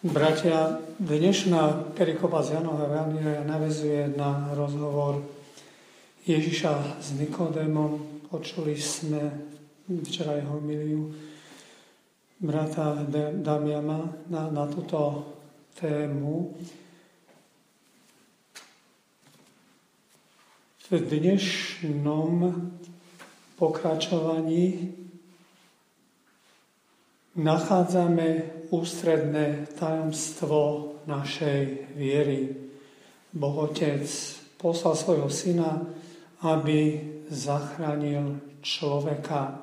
Bratia, dnešná perikopa z Janova Evangelia navezuje na rozhovor Ježiša s Nikodémom. Počuli sme včera jeho miliu brata Damiama na, na túto tému. V dnešnom pokračovaní nachádzame ústredné tajomstvo našej viery. Boh Otec poslal svojho syna, aby zachránil človeka.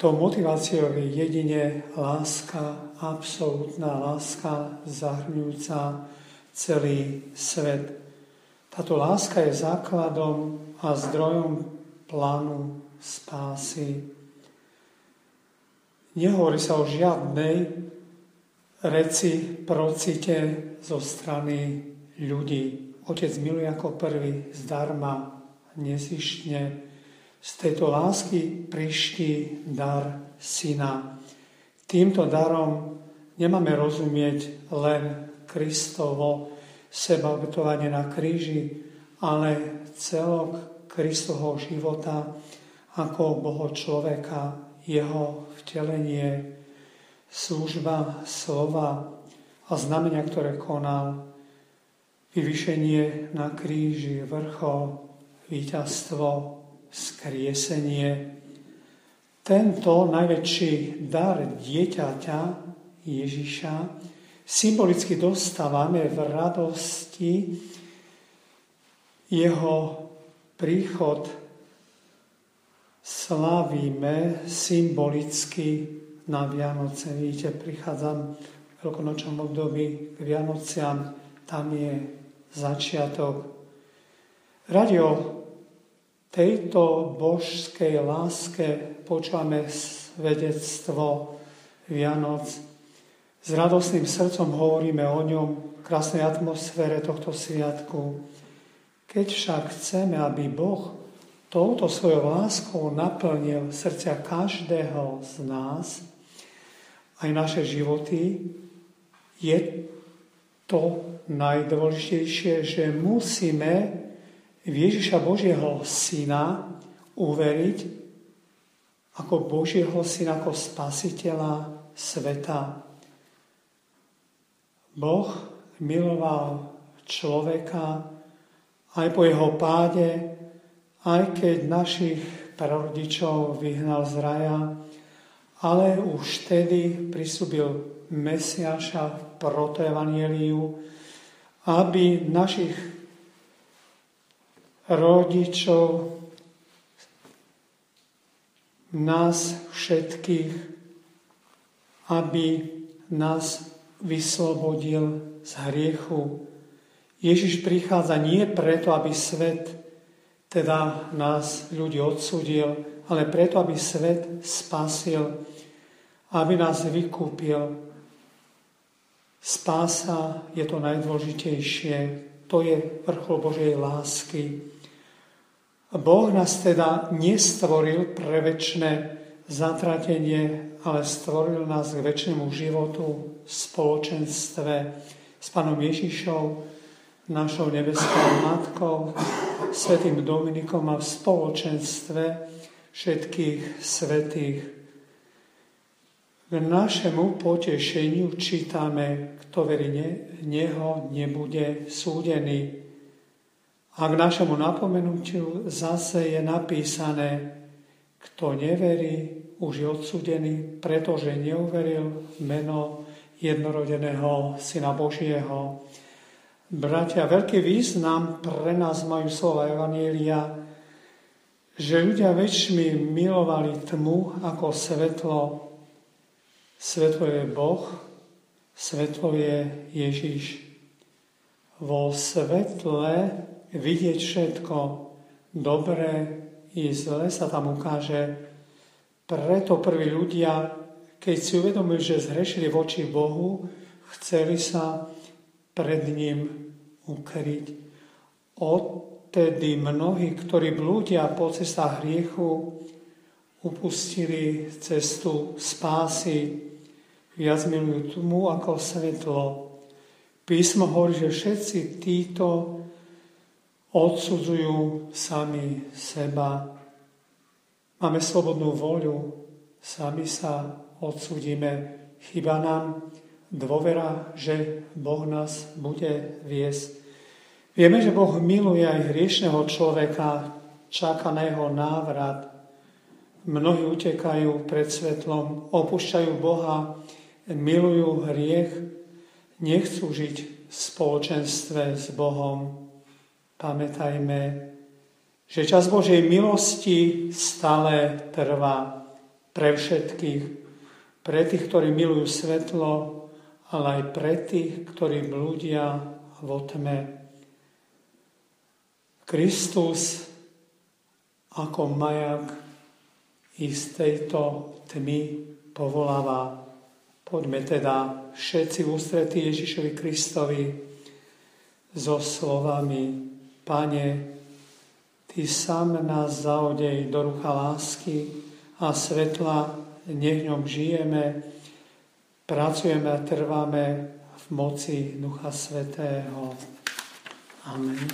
To motiváciou je jedine láska, absolútna láska, zahrňujúca celý svet. Táto láska je základom a zdrojom plánu spásy. Nehovorí sa o žiadnej reciprocite zo strany ľudí. Otec miluje ako prvý zdarma, nezištne. Z tejto lásky priští dar syna. Týmto darom nemáme rozumieť len Kristovo sebaobetovanie na kríži, ale celok Kristovho života ako Boho človeka jeho vtelenie, služba slova a znamenia, ktoré konal, vyvyšenie na kríži, vrchol, víťazstvo, skriesenie. Tento najväčší dar dieťaťa Ježiša symbolicky dostávame v radosti jeho príchod slavíme symbolicky na Vianoce. Vidíte, prichádzam v veľkonočnom období k Vianociam, tam je začiatok. Radi o tejto božskej láske počúvame svedectvo Vianoc. S radostným srdcom hovoríme o ňom v krásnej atmosfére tohto sviatku. Keď však chceme, aby Boh touto svojou láskou naplnil srdcia každého z nás, aj naše životy, je to najdôležitejšie, že musíme v Ježiša Božieho Syna uveriť ako Božieho Syna, ako Spasiteľa sveta. Boh miloval človeka aj po jeho páde, aj keď našich prarodičov vyhnal z raja, ale už vtedy prisúbil Mesiaša v protoevanieliu, aby našich rodičov, nás všetkých, aby nás vyslobodil z hriechu. Ježiš prichádza nie preto, aby svet teda nás ľudí odsudil, ale preto, aby svet spasil, aby nás vykúpil. Spása je to najdôležitejšie, to je vrchol Božej lásky. Boh nás teda nestvoril pre väčšie zatratenie, ale stvoril nás k väčšnému životu v spoločenstve s Pánom Ježišom, našou nebeskou matkou, svetým Dominikom a v spoločenstve všetkých svetých. K našemu potešeniu čítame, kto verí Neho, nebude súdený. A k našemu napomenutiu zase je napísané, kto neverí, už je odsúdený, pretože neuveril meno jednorodeného Syna Božieho. Bratia, veľký význam pre nás majú slova Evanielia, že ľudia väčšmi milovali tmu ako svetlo. Svetlo je Boh, svetlo je Ježiš. Vo svetle vidieť všetko dobré i zle sa tam ukáže. Preto prví ľudia, keď si uvedomili, že zhrešili voči Bohu, chceli sa pred ním ukryť. Odtedy mnohí, ktorí blúdia po cestách hriechu, upustili cestu spásy. viac milujú tmu ako svetlo. Písmo hovorí, že všetci títo odsudzujú sami seba. Máme slobodnú voľu, sami sa odsudíme. Chyba nám dôvera, že Boh nás bude viesť. Vieme, že Boh miluje aj hriešného človeka, čaká na jeho návrat. Mnohí utekajú pred svetlom, opúšťajú Boha, milujú hriech, nechcú žiť v spoločenstve s Bohom. Pamätajme, že čas Božej milosti stále trvá pre všetkých, pre tých, ktorí milujú svetlo, ale aj pre tých, ktorí blúdia vo tme. Kristus ako majak i z tejto tmy povoláva. Poďme teda všetci ústretí Ježišovi Kristovi so slovami Pane, Ty sám nás zaodej do rucha lásky a svetla, nech ňom žijeme, pracujeme a trváme v moci Ducha Svetého. Amen.